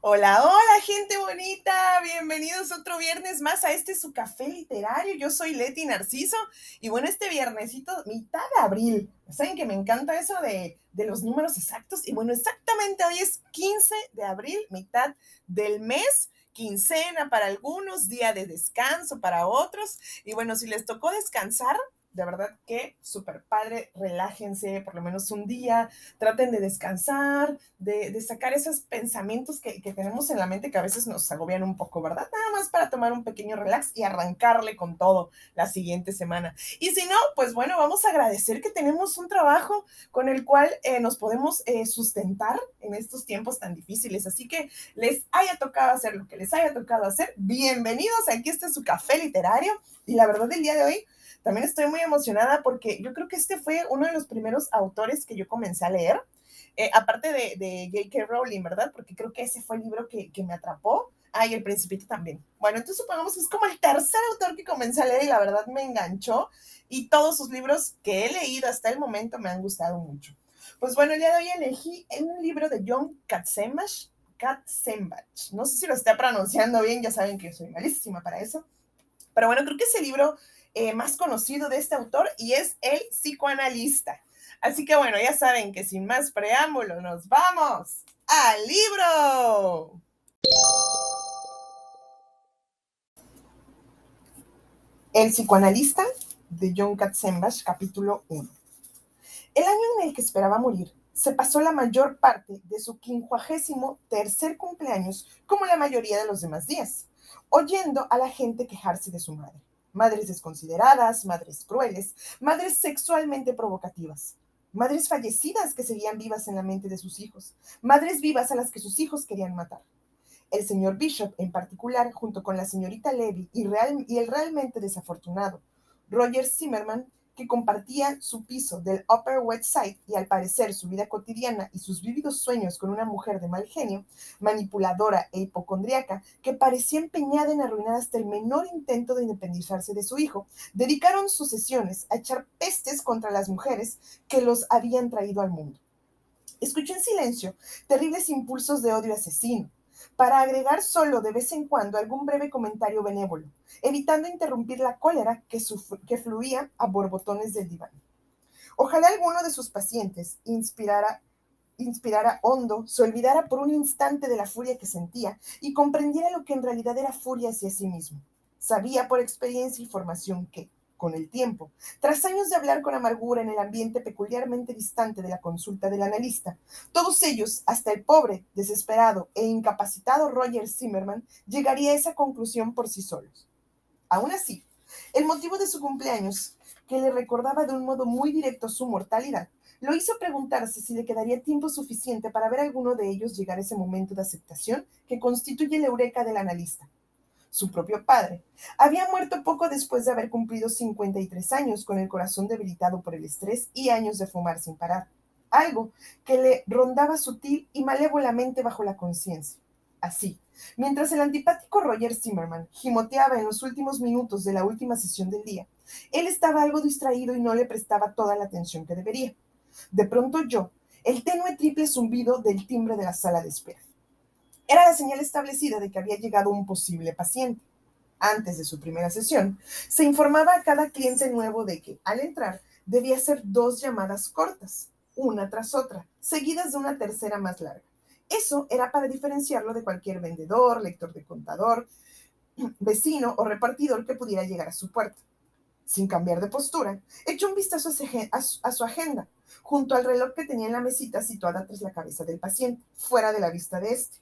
Hola, hola, gente bonita. Bienvenidos otro viernes más a este su café literario. Yo soy Leti Narciso y bueno, este viernesito, mitad de abril. Saben que me encanta eso de, de los números exactos y bueno, exactamente hoy es 15 de abril, mitad del mes quincena para algunos, día de descanso para otros. Y bueno, si les tocó descansar, de verdad que súper padre, relájense por lo menos un día, traten de descansar, de, sacar esos pensamientos que, que, tenemos en la mente que a veces nos agobian un poco, ¿verdad? Nada más para tomar un pequeño relax y arrancarle con todo la siguiente semana. Y si no, pues bueno, vamos a agradecer que tenemos un trabajo con el cual eh, nos podemos eh, sustentar en estos tiempos tan difíciles. Así que les haya tocado hacer lo que les haya tocado hacer, bienvenidos, aquí está su café literario y la verdad del día de hoy también estoy muy emocionada porque yo creo que este fue uno de los primeros autores que yo comencé a leer, eh, aparte de, de J.K. Rowling, ¿verdad? Porque creo que ese fue el libro que, que me atrapó. Ah, y El Principito también. Bueno, entonces supongamos que es como el tercer autor que comencé a leer y la verdad me enganchó y todos sus libros que he leído hasta el momento me han gustado mucho. Pues bueno, el día de hoy elegí un libro de John Katzenbach, Katzenbach. No sé si lo está pronunciando bien, ya saben que soy malísima para eso. Pero bueno, creo que ese libro eh, más conocido de este autor y es el psicoanalista. Así que bueno, ya saben que sin más preámbulo nos vamos al libro. El psicoanalista de John Katzenbach, capítulo 1. El año en el que esperaba morir se pasó la mayor parte de su quincuagésimo tercer cumpleaños como la mayoría de los demás días, oyendo a la gente quejarse de su madre madres desconsideradas, madres crueles, madres sexualmente provocativas, madres fallecidas que seguían vivas en la mente de sus hijos, madres vivas a las que sus hijos querían matar. El señor Bishop, en particular, junto con la señorita Levy y, y el realmente desafortunado Roger Zimmerman, que compartía su piso del Upper West Side y al parecer su vida cotidiana y sus vívidos sueños con una mujer de mal genio, manipuladora e hipocondríaca, que parecía empeñada en arruinar hasta el menor intento de independizarse de su hijo, dedicaron sus sesiones a echar pestes contra las mujeres que los habían traído al mundo. Escuché en silencio terribles impulsos de odio asesino, para agregar solo de vez en cuando algún breve comentario benévolo, evitando interrumpir la cólera que, fluía a borbotones del diván. Ojalá alguno de sus pacientes inspirara, inspirara hondo, se olvidara por un instante de la furia que sentía y comprendiera lo que en realidad era furia hacia sí mismo. Sabía por experiencia y formación que, con el tiempo, tras años de hablar con amargura en el ambiente peculiarmente distante de la consulta del analista, todos ellos, hasta el pobre, desesperado e incapacitado Roger Zimmerman, llegaría a esa conclusión por sí solos. Aún así, el motivo de su cumpleaños, que le recordaba de un modo muy directo su mortalidad, lo hizo preguntarse si le quedaría tiempo suficiente para ver a alguno de ellos llegar a ese momento de aceptación que constituye el eureka del analista su propio padre, había muerto poco después de haber cumplido 53 años con el corazón debilitado por el estrés y años de fumar sin parar, algo que le rondaba sutil y malévolamente bajo la conciencia. Así, mientras el antipático Roger Zimmerman gimoteaba en los últimos minutos de la última sesión del día, él estaba algo distraído y no le prestaba toda la atención que debería. De pronto yo, el tenue triple zumbido del timbre de la sala de espera. Era la señal establecida de que había llegado un posible paciente. Antes de su primera sesión, se informaba a cada cliente nuevo de que, al entrar, debía hacer dos llamadas cortas, una tras otra, seguidas de una tercera más larga. Eso era para diferenciarlo de cualquier vendedor, lector de contador, vecino o repartidor que pudiera llegar a su puerta. Sin cambiar de postura, echó un vistazo a su agenda, junto al reloj que tenía en la mesita situada tras la cabeza del paciente, fuera de la vista de este.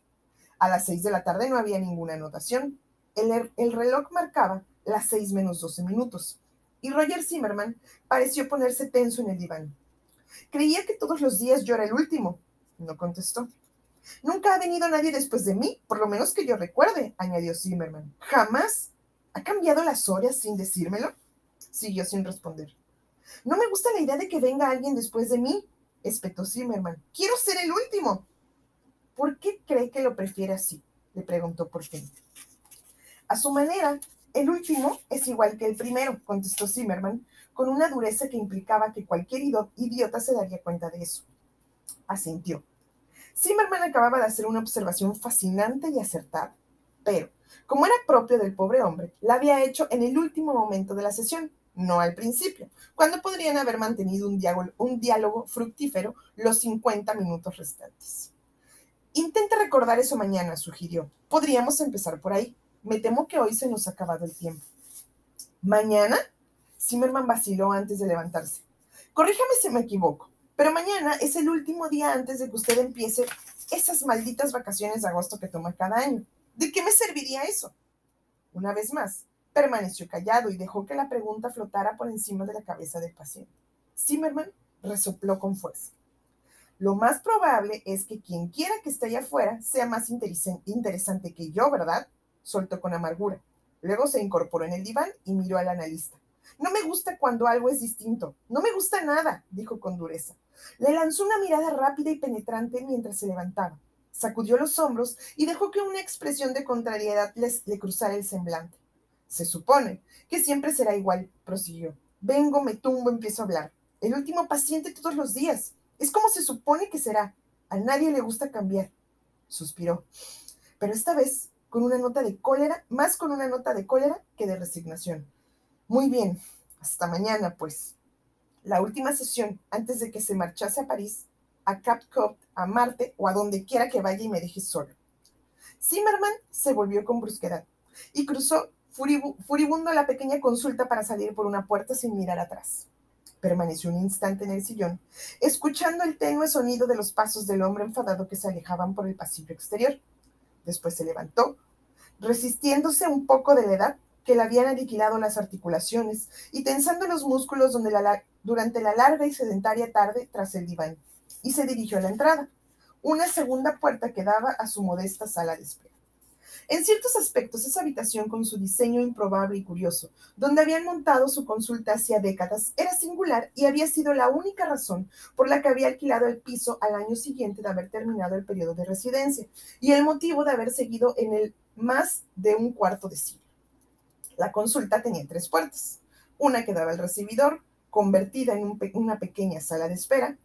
A las seis de la tarde no había ninguna anotación. El, el reloj marcaba las seis menos doce minutos, y Roger Zimmerman pareció ponerse tenso en el diván. Creía que todos los días yo era el último. No contestó. Nunca ha venido nadie después de mí, por lo menos que yo recuerde, añadió Zimmerman. ¿Jamás? ¿Ha cambiado las horas sin decírmelo? Siguió sin responder. No me gusta la idea de que venga alguien después de mí, espetó Zimmerman. Quiero ser el último. ¿Por qué cree que lo prefiere así? le preguntó por fin. A su manera, El último es igual que el primero, contestó Zimmerman, con una dureza que implicaba que cualquier idiota se daría cuenta de eso. Asintió. Zimmerman acababa de hacer una observación fascinante y acertada, pero, como era propio del pobre hombre, la había hecho en el último momento de la sesión, no al principio, cuando podrían haber mantenido un diálogo, un diálogo fructífero los 50 minutos restantes. Intente recordar eso mañana, sugirió. Podríamos empezar por ahí. Me temo que hoy se nos ha acabado el tiempo. ¿Mañana? Zimmerman vaciló antes de levantarse. Corríjame si me equivoco. Pero mañana es el último día antes de que usted empiece esas malditas vacaciones de agosto que toma cada año. ¿De qué me serviría eso? Una vez más, permaneció callado y dejó que la pregunta flotara por encima de la cabeza del paciente. Zimmerman resopló con fuerza. Lo más probable es que quien quiera que esté allá afuera sea más interesante que yo, ¿verdad? Soltó con amargura. Luego se incorporó en el diván y miró al analista. No me gusta cuando algo es distinto. No me gusta nada, dijo con dureza. Le lanzó una mirada rápida y penetrante mientras se levantaba. Sacudió los hombros y dejó que una expresión de contrariedad le cruzara el semblante. Se supone que siempre será igual, prosiguió. Vengo, me tumbo, empiezo a hablar. El último paciente todos los días. Es como se supone que será. A nadie le gusta cambiar. Suspiró. Pero esta vez con una nota de cólera, más con una nota de cólera que de resignación. Muy bien, hasta mañana, pues. La última sesión, antes de que se marchase a París, a Cap Cod, a Marte o a donde quiera que vaya y me deje solo. Zimmerman se volvió con brusquedad y cruzó furibundo la pequeña consulta para salir por una puerta sin mirar atrás. Permaneció un instante en el sillón, escuchando el tenue sonido de los pasos del hombre enfadado que se alejaban por el pasillo exterior. Después se levantó, resistiéndose un poco de la edad, que le habían aniquilado las articulaciones y tensando los músculos durante la larga y sedentaria tarde tras el diván, y se dirigió a la entrada, una segunda puerta que daba a su modesta sala de espera. En ciertos aspectos, esa habitación con su diseño improbable y curioso, donde habían montado su consulta hacía décadas, era singular y había sido la única razón por la que había alquilado el piso al año siguiente de haber terminado el periodo de residencia, y el motivo de haber seguido en él más de un cuarto de siglo. La consulta tenía tres puertas. Una que daba al recibidor, convertida en una pequeña sala de espera,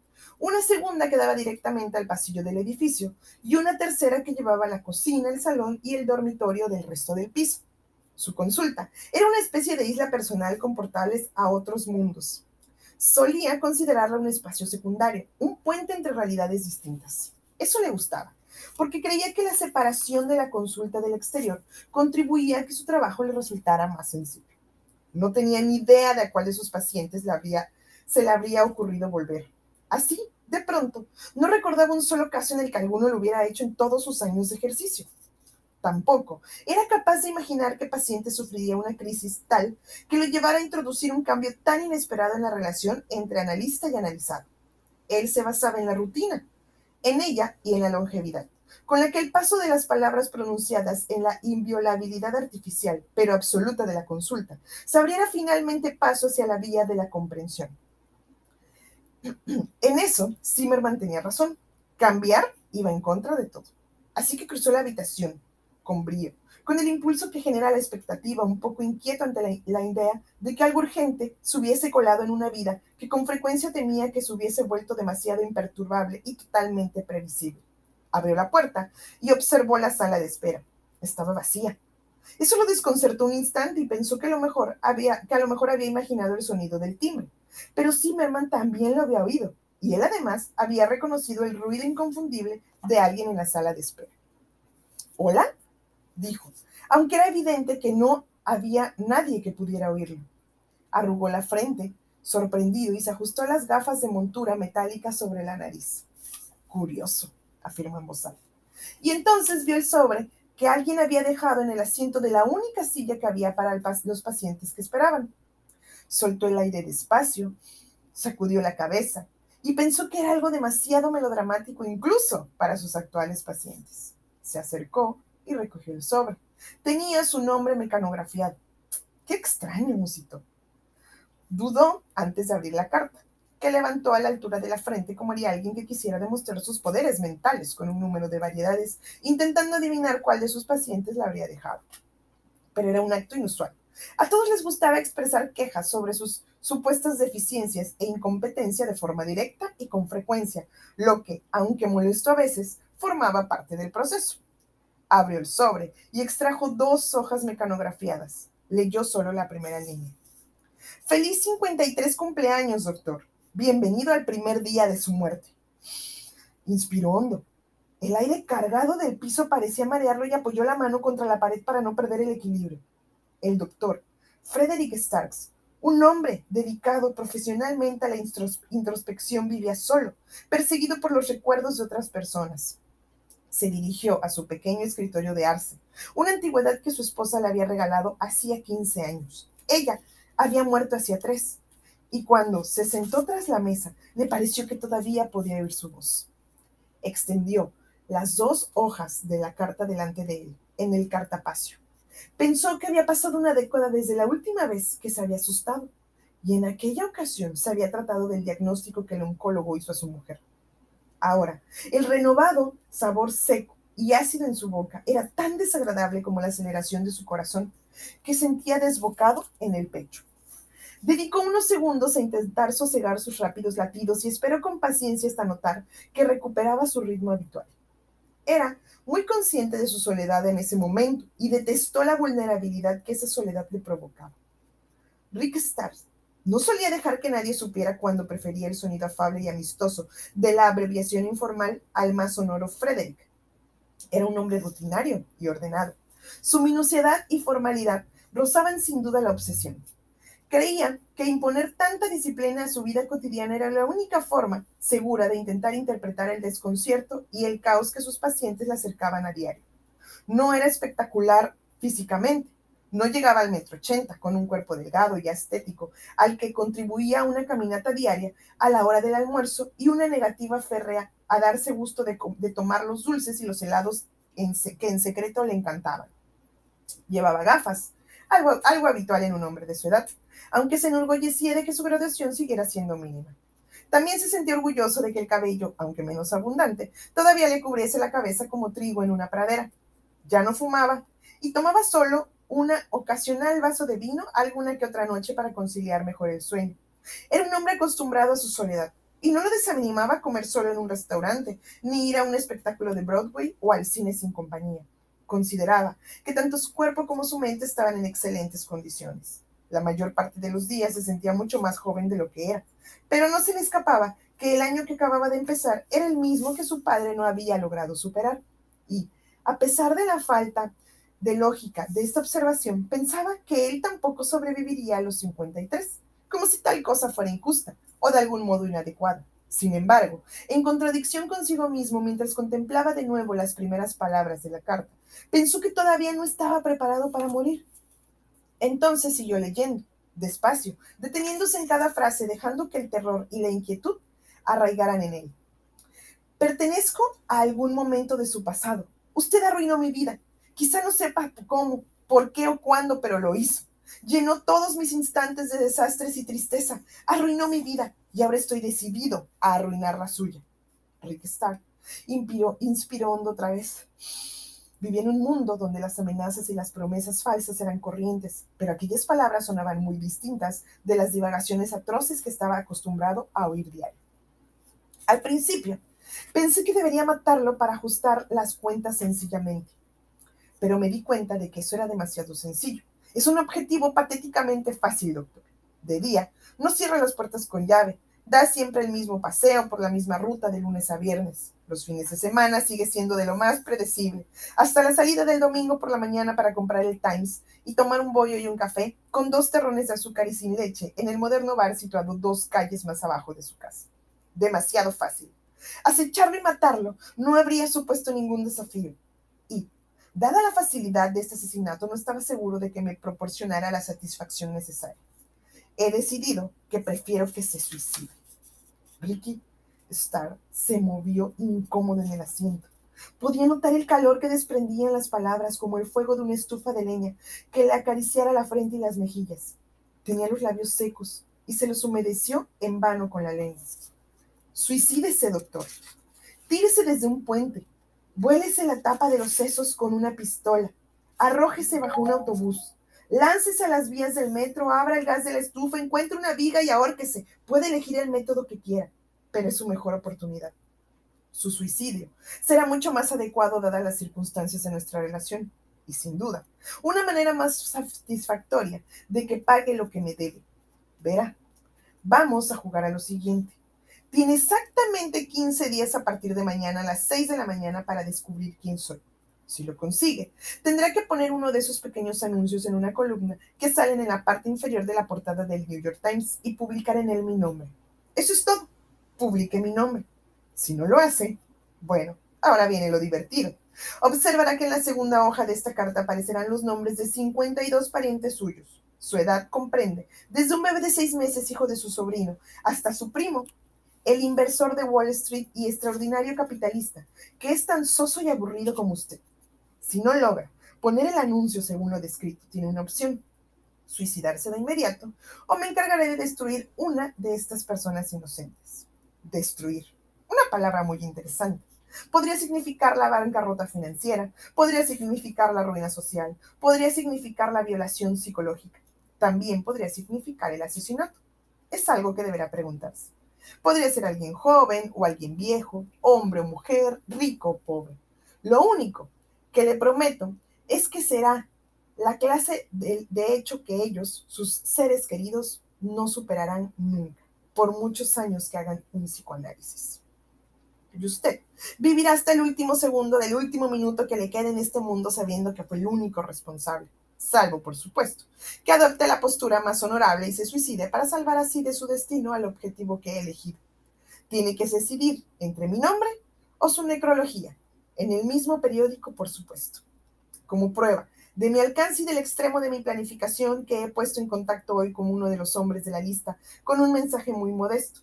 una segunda que daba directamente al pasillo del edificio y una tercera que llevaba la cocina, el salón y el dormitorio del resto del piso. Su consulta era una especie de isla personal con portales a otros mundos. Solía considerarla un espacio secundario, un puente entre realidades distintas. Eso le gustaba porque creía que la separación de la consulta del exterior contribuía a que su trabajo le resultara más sencillo. No tenía ni idea de a cuál de sus pacientes se le habría ocurrido volver. Así, no recordaba un solo caso en el que alguno lo hubiera hecho en todos sus años de ejercicio. Tampoco era capaz de imaginar que paciente sufriría una crisis tal que lo llevara a introducir un cambio tan inesperado en la relación entre analista y analizado. Él se basaba en la rutina, en ella y en la longevidad, con la que el paso de las palabras pronunciadas en la inviolabilidad artificial, pero absoluta de la consulta, se abriera finalmente paso hacia la vía de la comprensión. En eso, Zimmerman tenía razón. Cambiar iba en contra de todo. Así que cruzó la habitación, con brío, con el impulso que genera la expectativa, un poco inquieto ante la, la, idea de que algo urgente se hubiese colado en una vida que con frecuencia temía que se hubiese vuelto demasiado imperturbable y totalmente previsible. Abrió la puerta y observó la sala de espera. Estaba vacía. Eso lo desconcertó un instante y pensó que, lo mejor había, que a lo mejor había imaginado el sonido del timbre. Pero Zimmerman también lo había oído, y él además había reconocido el ruido inconfundible de alguien en la sala de espera. ¿Hola? dijo, aunque era evidente que no había nadie que pudiera oírlo. Arrugó la frente, sorprendido, y se ajustó las gafas de montura metálica sobre la nariz. Curioso, afirmó en. Y entonces vio el sobre que alguien había dejado en el asiento de la única silla que había para los pacientes que esperaban. Soltó el aire despacio, sacudió la cabeza y pensó que era algo demasiado melodramático incluso para sus actuales pacientes. Se acercó y recogió el sobre. Tenía su nombre mecanografiado. Qué extraño, musito. Dudó antes de abrir la carta, que levantó a la altura de la frente como haría alguien que quisiera demostrar sus poderes mentales con un número de variedades, intentando adivinar cuál de sus pacientes la habría dejado. Pero era un acto inusual, A todos les gustaba expresar quejas sobre sus supuestas deficiencias e incompetencia de forma directa y con frecuencia, lo que, aunque molesto a veces, formaba parte del proceso. Abrió el sobre y extrajo dos hojas mecanografiadas. Leyó solo la primera línea. Feliz 53 cumpleaños, doctor. Bienvenido al primer día de su muerte. Inspiró hondo. El aire cargado del piso parecía marearlo y apoyó la mano contra la pared para no perder el equilibrio. El doctor, Frederick Starks, un hombre dedicado profesionalmente a la introspección, vivía solo, perseguido por los recuerdos de otras personas. Se dirigió a su pequeño escritorio de arce, una antigüedad que su esposa le había regalado hacía 15 años. Ella había muerto hacía tres, y cuando se sentó tras la mesa, le pareció que todavía podía oír su voz. Extendió las dos hojas de la carta delante de él, en el cartapacio. Pensó que había pasado una década desde la última vez que se había asustado, y en aquella ocasión se había tratado del diagnóstico que el oncólogo hizo a su mujer. Ahora, el renovado sabor seco y ácido en su boca era tan desagradable como la aceleración de su corazón, que sentía desbocado en el pecho. Dedicó unos segundos a intentar sosegar sus rápidos latidos y esperó con paciencia hasta notar que recuperaba su ritmo habitual. Era muy consciente de su soledad en ese momento y detestó la vulnerabilidad que esa soledad le provocaba. Rick Stars no solía dejar que nadie supiera cuándo prefería el sonido afable y amistoso de la abreviación informal al más sonoro Frederick. Era un hombre rutinario y ordenado. Su minuciedad y formalidad rozaban sin duda la obsesión. Creía que imponer tanta disciplina a su vida cotidiana era la única forma segura de intentar interpretar el desconcierto y el caos que sus pacientes le acercaban a diario. No era espectacular físicamente, no llegaba al metro ochenta, con un cuerpo delgado y estético, al que contribuía una caminata diaria a la hora del almuerzo y una negativa férrea a darse gusto de, tomar los dulces y los helados que en secreto le encantaban. Llevaba gafas, algo, algo habitual en un hombre de su edad, aunque se enorgullecía de que su graduación siguiera siendo mínima. También se sentía orgulloso de que el cabello, aunque menos abundante, todavía le cubriese la cabeza como trigo en una pradera. Ya no fumaba y tomaba solo una ocasional vaso de vino alguna que otra noche para conciliar mejor el sueño. Era un hombre acostumbrado a su soledad y no lo desanimaba comer solo en un restaurante, ni ir a un espectáculo de Broadway o al cine sin compañía. Consideraba que tanto su cuerpo como su mente estaban en excelentes condiciones. La mayor parte de los días se sentía mucho más joven de lo que era, pero no se le escapaba que el año que acababa de empezar era el mismo que su padre no había logrado superar. Y, a pesar de la falta de lógica de esta observación, pensaba que él tampoco sobreviviría a los 53, como si tal cosa fuera injusta o de algún modo inadecuada. Sin embargo, en contradicción consigo mismo, mientras contemplaba de nuevo las primeras palabras de la carta, pensó que todavía no estaba preparado para morir. Entonces siguió leyendo, despacio, deteniéndose en cada frase, dejando que el terror y la inquietud arraigaran en él. Pertenezco a algún momento de su pasado. Usted arruinó mi vida. Quizá no sepa cómo, por qué o cuándo, pero lo hizo. Llenó todos mis instantes de desastres y tristeza. Arruinó mi vida y ahora estoy decidido a arruinar la suya. Rick Starr inspiró, inspiró hondo otra vez. Vivía en un mundo donde las amenazas y las promesas falsas eran corrientes, pero aquellas palabras sonaban muy distintas de las divagaciones atroces que estaba acostumbrado a oír diario. Al principio, pensé que debería matarlo para ajustar las cuentas sencillamente, pero me di cuenta de que eso era demasiado sencillo. Es un objetivo patéticamente fácil, doctor. De día, no cierra las puertas con llave, Da siempre el mismo paseo por la misma ruta de lunes a viernes. Los fines de semana sigue siendo de lo más predecible, hasta la salida del domingo por la mañana para comprar el Times y tomar un bollo y un café con dos terrones de azúcar y sin leche en el moderno bar situado dos calles más abajo de su casa. Demasiado fácil. Acecharlo y matarlo no habría supuesto ningún desafío. Y, dada la facilidad de este asesinato, no estaba seguro de que me proporcionara la satisfacción necesaria he decidido que prefiero que se suicide. Ricky Starr se movió incómodo en el asiento. Podía notar el calor que desprendían las palabras como el fuego de una estufa de leña que le acariciara la frente y las mejillas. Tenía los labios secos y se los humedeció en vano con la lengua. Suicídese, doctor. Tírese desde un puente. Vuélese la tapa de los sesos con una pistola. Arrójese bajo un autobús Láncese a las vías del metro, abra el gas de la estufa, encuentre una viga y ahórquese. Puede elegir el método que quiera, pero es su mejor oportunidad. Su suicidio será mucho más adecuado dadas las circunstancias de nuestra relación y sin duda, una manera más satisfactoria de que pague lo que me debe. Verá, vamos a jugar a lo siguiente. Tiene exactamente 15 días a partir de mañana a las 6 de la mañana para descubrir quién soy. Si lo consigue, tendrá que poner uno de esos pequeños anuncios en una columna que salen en la parte inferior de la portada del New York Times y publicar en él mi nombre. Eso es todo. Publique mi nombre. Si no lo hace, bueno, ahora viene lo divertido. Observará que en la segunda hoja de esta carta aparecerán los nombres de 52 parientes suyos. Su edad comprende desde un bebé de seis meses, hijo de su sobrino, hasta su primo, el inversor de Wall Street y extraordinario capitalista, que es tan soso y aburrido como usted. Si no logra poner el anuncio según lo descrito, tiene una opción, suicidarse de inmediato, o me encargaré de destruir una de estas personas inocentes. Destruir. Una palabra muy interesante. Podría significar la bancarrota financiera, podría significar la ruina social, podría significar la violación psicológica, también podría significar el asesinato. Es algo que deberá preguntarse. Podría ser alguien joven o alguien viejo, hombre o mujer, rico o pobre. Lo único que le prometo es que será la clase de, de, hecho que ellos, sus seres queridos, no superarán nunca, por muchos años que hagan un psicoanálisis. Y usted vivirá hasta el último segundo del último minuto que le quede en este mundo sabiendo que fue el único responsable, salvo, por supuesto, que adopte la postura más honorable y se suicide para salvar así de su destino al objetivo que he elegido. Tiene que decidir entre mi nombre o su necrología, en el mismo periódico, por supuesto. Como prueba de mi alcance y del extremo de mi planificación que he puesto en contacto hoy con uno de los hombres de la lista con un mensaje muy modesto.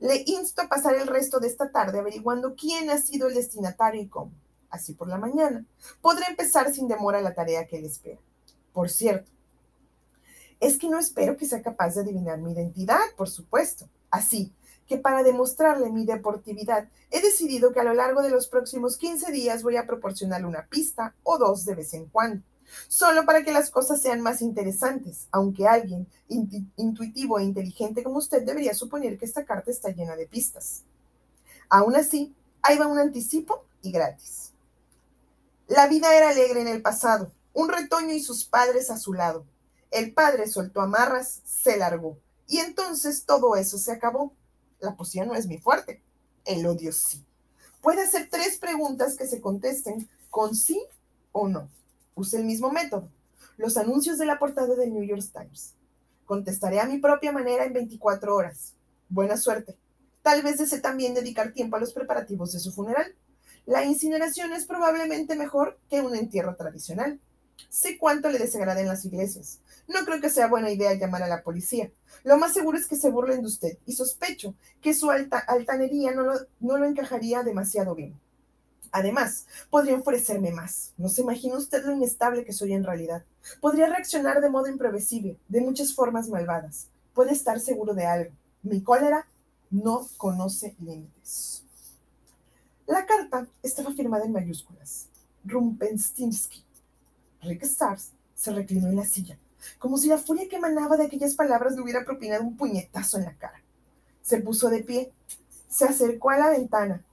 Le insto a pasar el resto de esta tarde averiguando quién ha sido el destinatario y cómo. Así por la mañana podré empezar sin demora la tarea que le espera. Por cierto, es que no espero que sea capaz de adivinar mi identidad, por supuesto. Así que para demostrarle mi deportividad, he decidido que a lo largo de los próximos 15 días voy a proporcionarle una pista o dos de vez en cuando solo para que las cosas sean más interesantes, aunque alguien intuitivo e inteligente como usted debería suponer que esta carta está llena de pistas. Aún así, ahí va un anticipo y gratis. La vida era alegre en el pasado, un retoño y sus padres a su lado. El padre soltó amarras, se largó, y entonces todo eso se acabó. La poesía no es mi fuerte, el odio sí. Puede hacer tres preguntas que se contesten con sí o no. Use el mismo método. Los anuncios de la portada del New York Times. Contestaré a mi propia manera en 24 horas. Buena suerte. Tal vez desee también dedicar tiempo a los preparativos de su funeral. La incineración es probablemente mejor que un entierro tradicional. Sé cuánto le desagraden las iglesias. No creo que sea buena idea llamar a la policía. Lo más seguro es que se burlen de usted y sospecho que su altanería no lo, encajaría demasiado bien. Además, podría ofrecerme más. No se imagina usted lo inestable que soy en realidad. Podría reaccionar de modo imprevisible, de muchas formas malvadas. Puede estar seguro de algo. Mi cólera no conoce límites. La carta estaba firmada en mayúsculas. Rumpenstinsky. Rick Stars se reclinó en la silla, como si la furia que emanaba de aquellas palabras le hubiera propinado un puñetazo en la cara. Se puso de pie, se acercó a la ventana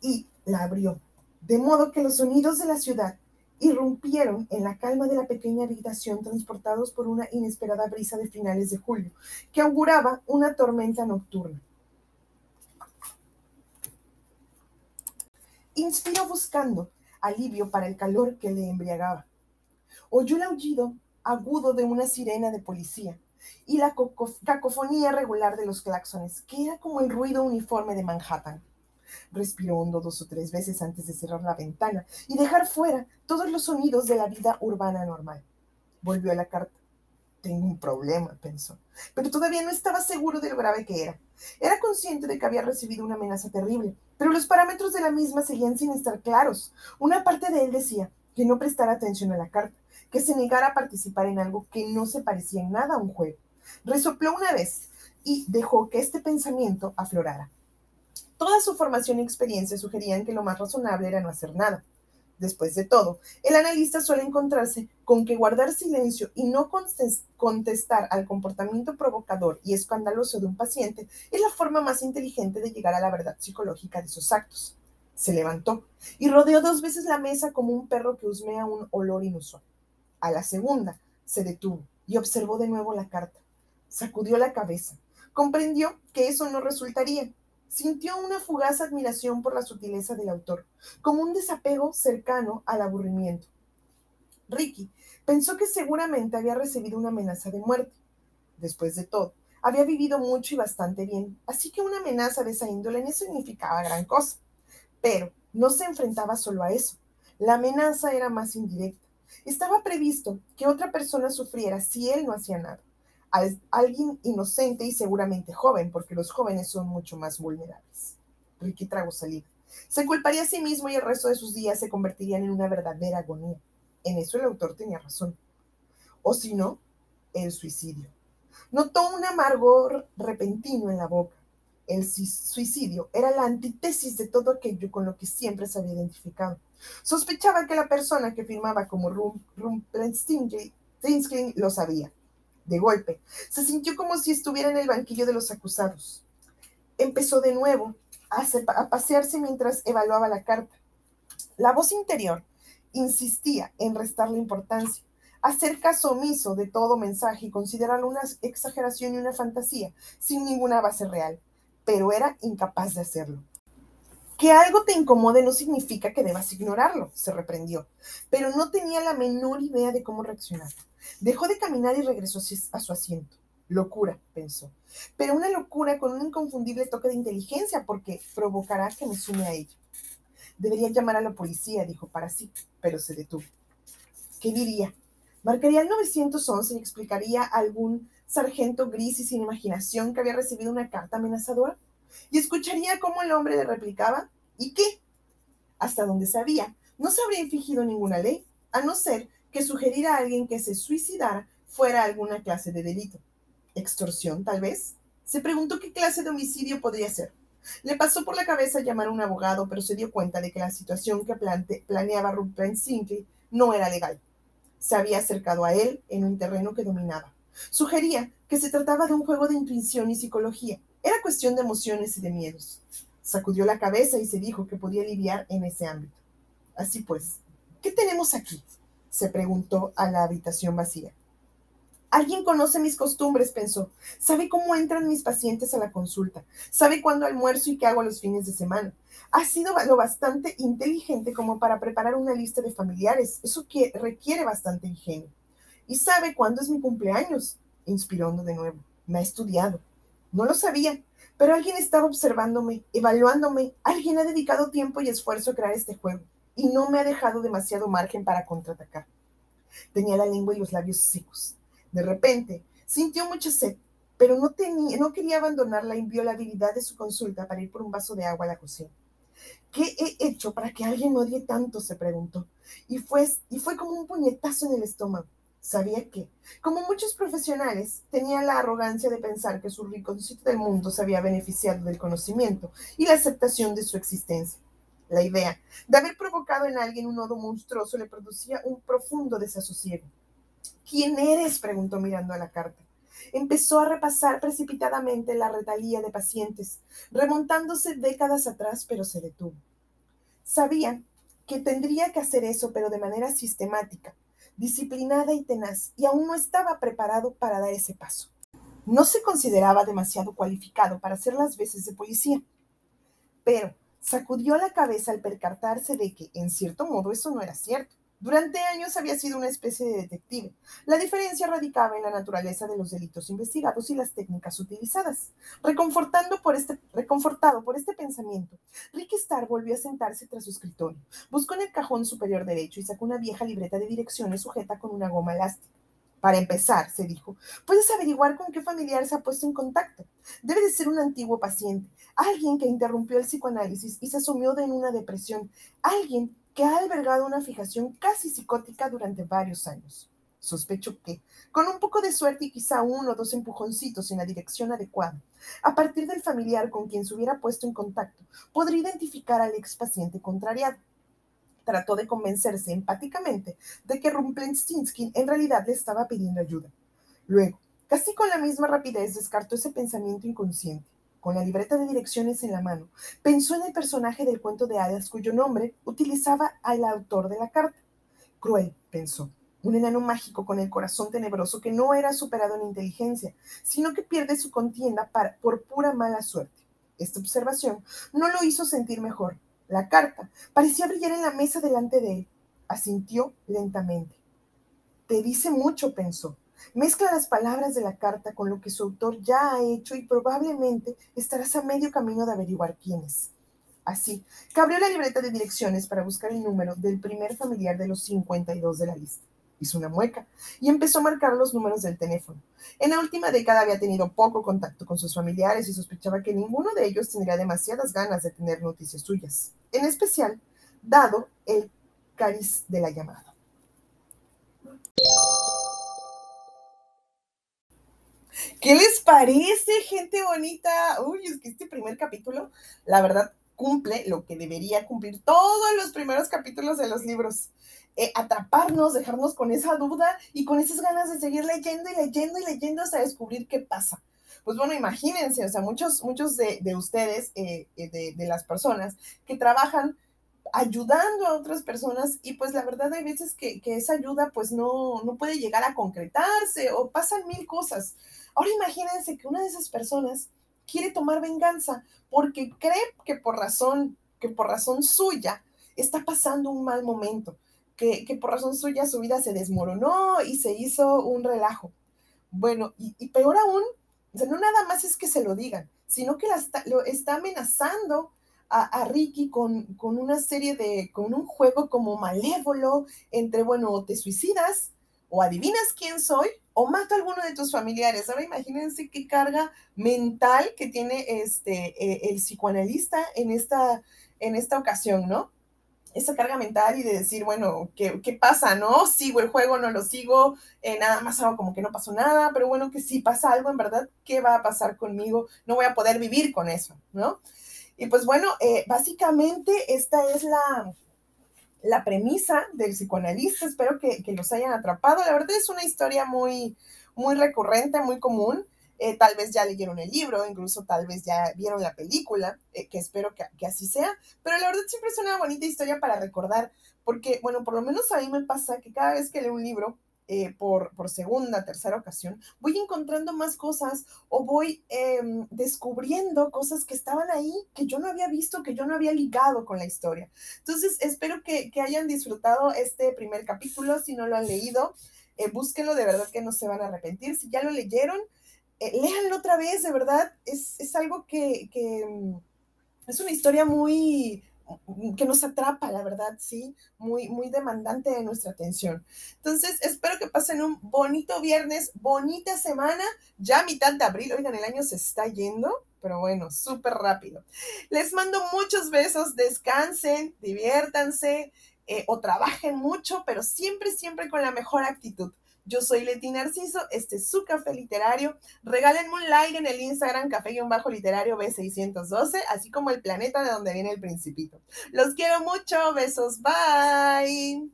y la abrió, de modo que los sonidos de la ciudad irrumpieron en la calma de la pequeña habitación transportados por una inesperada brisa de finales de julio, que auguraba una tormenta nocturna. Inspiró buscando alivio para el calor que le embriagaba. Oyó el aullido agudo de una sirena de policía y la cacofonía regular de los claxones, que era como el ruido uniforme de Manhattan. Respiró hondo dos o tres veces antes de cerrar la ventana y dejar fuera todos los sonidos de la vida urbana normal. Volvió a la carta. Tengo un problema, pensó, pero todavía no estaba seguro de lo grave que era. Era consciente de que había recibido una amenaza terrible, pero los parámetros de la misma seguían sin estar claros. Una parte de él decía que no prestara atención a la carta, que se negara a participar en algo que no se parecía en nada a un juego. Resopló una vez y dejó que este pensamiento aflorara. Toda su formación y experiencia sugerían que lo más razonable era no hacer nada. Después de todo, el analista suele encontrarse con que guardar silencio y no contestar al comportamiento provocador y escandaloso de un paciente es la forma más inteligente de llegar a la verdad psicológica de sus actos. Se levantó y rodeó dos veces la mesa como un perro que husmea un olor inusual. A la segunda, se detuvo y observó de nuevo la carta. Sacudió la cabeza. Comprendió que eso no resultaría Sintió una fugaz admiración por la sutileza del autor, como un desapego cercano al aburrimiento. Ricky pensó que seguramente había recibido una amenaza de muerte. Después de todo, había vivido mucho y bastante bien, así que una amenaza de esa índole no significaba gran cosa. Pero no se enfrentaba solo a eso. La amenaza era más indirecta. Estaba previsto que otra persona sufriera si él no hacía nada alguien inocente y seguramente joven, porque los jóvenes son mucho más vulnerables. Ricky trago saliva. Se culparía a sí mismo y el resto de sus días se convertirían en una verdadera agonía. En eso el autor tenía razón. O si no, el suicidio. Notó un amargor repentino en la boca. El suicidio era la antítesis de todo aquello con lo que siempre se había identificado. Sospechaba que la persona que firmaba como Rumpelstiltskin lo sabía de golpe. Se sintió como si estuviera en el banquillo de los acusados. Empezó de nuevo a, pasearse mientras evaluaba la carta. La voz interior insistía en restarle importancia, hacer caso omiso de todo mensaje y considerarlo una exageración y una fantasía, sin ninguna base real, pero era incapaz de hacerlo. Que algo te incomode no significa que debas ignorarlo, se reprendió, pero no tenía la menor idea de cómo reaccionar. Dejó de caminar y regresó a su asiento. Locura, pensó. Pero una locura con un inconfundible toque de inteligencia porque provocará que me sume a ella. Debería llamar a la policía, dijo para sí, pero se detuvo. ¿Qué diría? Marcaría el 911 y explicaría a algún sargento gris y sin imaginación que había recibido una carta amenazadora. Y escucharía cómo el hombre le replicaba, ¿y qué? Hasta donde sabía, no se habría infringido ninguna ley, a no ser que sugerir a alguien que se suicidara fuera alguna clase de delito. ¿Extorsión, tal vez? Se preguntó qué clase de homicidio podría ser. Le pasó por la cabeza llamar a un abogado, pero se dio cuenta de que la situación que planeaba Rupert Sinclair no era legal. Se había acercado a él en un terreno que dominaba. Sugería que se trataba de un juego de intuición y psicología. Era cuestión de emociones y de miedos. Sacudió la cabeza y se dijo que podía lidiar en ese ámbito. Así pues, ¿qué tenemos aquí? Se preguntó a la habitación vacía. Alguien conoce mis costumbres, pensó. Sabe cómo entran mis pacientes a la consulta. Sabe cuándo almuerzo y qué hago los fines de semana. Ha sido lo bastante inteligente como para preparar una lista de familiares. Eso que requiere bastante ingenio. Y sabe cuándo es mi cumpleaños. Inspiró de nuevo. Me ha estudiado. No lo sabía, pero alguien estaba observándome, evaluándome. Alguien ha dedicado tiempo y esfuerzo a crear este juego y no me ha dejado demasiado margen para contraatacar. Tenía la lengua y los labios secos. De repente, sintió mucha sed, pero no, tenía, no quería abandonar la inviolabilidad de su consulta para ir por un vaso de agua a la cocina. ¿Qué he hecho para que alguien me odie tanto? se preguntó. Y fue, y fue como un puñetazo en el estómago. Sabía que, como muchos profesionales, tenía la arrogancia de pensar que su rinconcito del mundo se había beneficiado del conocimiento y la aceptación de su existencia. La idea de haber provocado en alguien un nodo monstruoso le producía un profundo desasosiego. ¿Quién eres? preguntó mirando a la carta. Empezó a repasar precipitadamente la retalía de pacientes, remontándose décadas atrás, pero se detuvo. Sabía que tendría que hacer eso, pero de manera sistemática, disciplinada y tenaz, y aún no estaba preparado para dar ese paso. No se consideraba demasiado cualificado para hacer las veces de policía, pero Sacudió la cabeza al percatarse de que, en cierto modo, eso no era cierto. Durante años había sido una especie de detective. La diferencia radicaba en la naturaleza de los delitos investigados y las técnicas utilizadas. Reconfortando este, reconfortado por este pensamiento, Rick Starr volvió a sentarse tras su escritorio. Buscó en el cajón superior derecho y sacó una vieja libreta de direcciones sujeta con una goma elástica. Para empezar, se dijo, puedes averiguar con qué familiar se ha puesto en contacto. Debe de ser un antiguo paciente, alguien que interrumpió el psicoanálisis y se sumió en una depresión, alguien que ha albergado una fijación casi psicótica durante varios años. Sospecho que, con un poco de suerte y quizá uno o dos empujoncitos en la dirección adecuada, a partir del familiar con quien se hubiera puesto en contacto, podría identificar al ex paciente contrariado. trató de convencerse empáticamente de que Rumpelstiltskin en realidad le estaba pidiendo ayuda. Luego, casi con la misma rapidez, descartó ese pensamiento inconsciente. Con la libreta de direcciones en la mano, pensó en el personaje del cuento de hadas cuyo nombre utilizaba al autor de la carta. Cruel, pensó, un enano mágico con el corazón tenebroso que no era superado en inteligencia, sino que pierde su contienda por pura mala suerte. Esta observación no lo hizo sentir mejor. La carta parecía brillar en la mesa delante de él. Asintió lentamente. Te dice mucho, pensó. Mezcla las palabras de la carta con lo que su autor ya ha hecho y probablemente estarás a medio camino de averiguar quién es. Así, que abrió la libreta de direcciones para buscar el número del primer familiar de los 52 de la lista. Hizo una mueca y empezó a marcar los números del teléfono. En la última década había tenido poco contacto con sus familiares y sospechaba que ninguno de ellos tendría demasiadas ganas de tener noticias suyas, en especial dado el cariz de la llamada. ¿Qué les parece, gente bonita? Uy, es que este primer capítulo, la verdad, cumple lo que debería cumplir todos los primeros capítulos de los libros. Eh, atraparnos, dejarnos con esa duda y con esas ganas de seguir leyendo y leyendo y leyendo hasta descubrir qué pasa. Pues bueno, imagínense, o sea, muchos, muchos de, ustedes, eh, eh, de, de, las personas que trabajan ayudando a otras personas y pues la verdad hay veces que, que esa ayuda pues no, no puede llegar a concretarse o pasan mil cosas. Ahora imagínense que una de esas personas quiere tomar venganza porque cree que por razón, que por razón suya está pasando un mal momento, que, por razón suya su vida se desmoronó y se hizo un relajo. Bueno, y, peor aún, no nada más es que se lo digan, sino que lo está amenazando a, Ricky con, con, una serie de, con un juego como malévolo entre, bueno, te suicidas o adivinas quién soy o mato a alguno de tus familiares. Ahora imagínense qué carga mental que tiene este, eh, el psicoanalista en esta, en esta ocasión, ¿no? Esa carga mental y de decir, bueno, ¿qué, qué pasa, no? ¿Sigo el juego, no lo sigo? Eh, nada más hago como que no pasó nada, pero bueno, que si pasa algo, en verdad, ¿qué va a pasar conmigo? No voy a poder vivir con eso, ¿no? Y pues bueno, eh, básicamente esta es la, la premisa del psicoanalista. Espero que, los hayan atrapado. La verdad es una historia muy, muy recurrente, muy común. Eh, tal vez ya leyeron el libro, incluso tal vez ya vieron la película, eh, que espero que, que, así sea. Pero la verdad siempre es una bonita historia para recordar, porque, bueno, por lo menos a mí me pasa que cada vez que leo un libro, eh, por, por, segunda, tercera ocasión, voy encontrando más cosas o voy em, descubriendo cosas que estaban ahí, que yo no había visto, que yo no había ligado con la historia. Entonces, espero que, hayan disfrutado este primer capítulo. Si no lo han leído, eh, búsquenlo, de verdad que no se van a arrepentir. Si ya lo leyeron, eh, léanlo otra vez, de verdad. Es, es algo que, que mm, es una historia muy que nos atrapa, la verdad, sí, muy, muy demandante de nuestra atención. Entonces, espero que pasen un bonito viernes, bonita semana, ya mitad de abril, oigan, el año se está yendo, pero bueno, súper rápido. Les mando muchos besos, descansen, diviértanse eh, o trabajen mucho, pero siempre, siempre con la mejor actitud. Yo soy Leti Narciso, este es su café literario. Regálenme un like en el Instagram café-literario B612, así como el planeta de donde viene el principito. Los quiero mucho, besos, bye.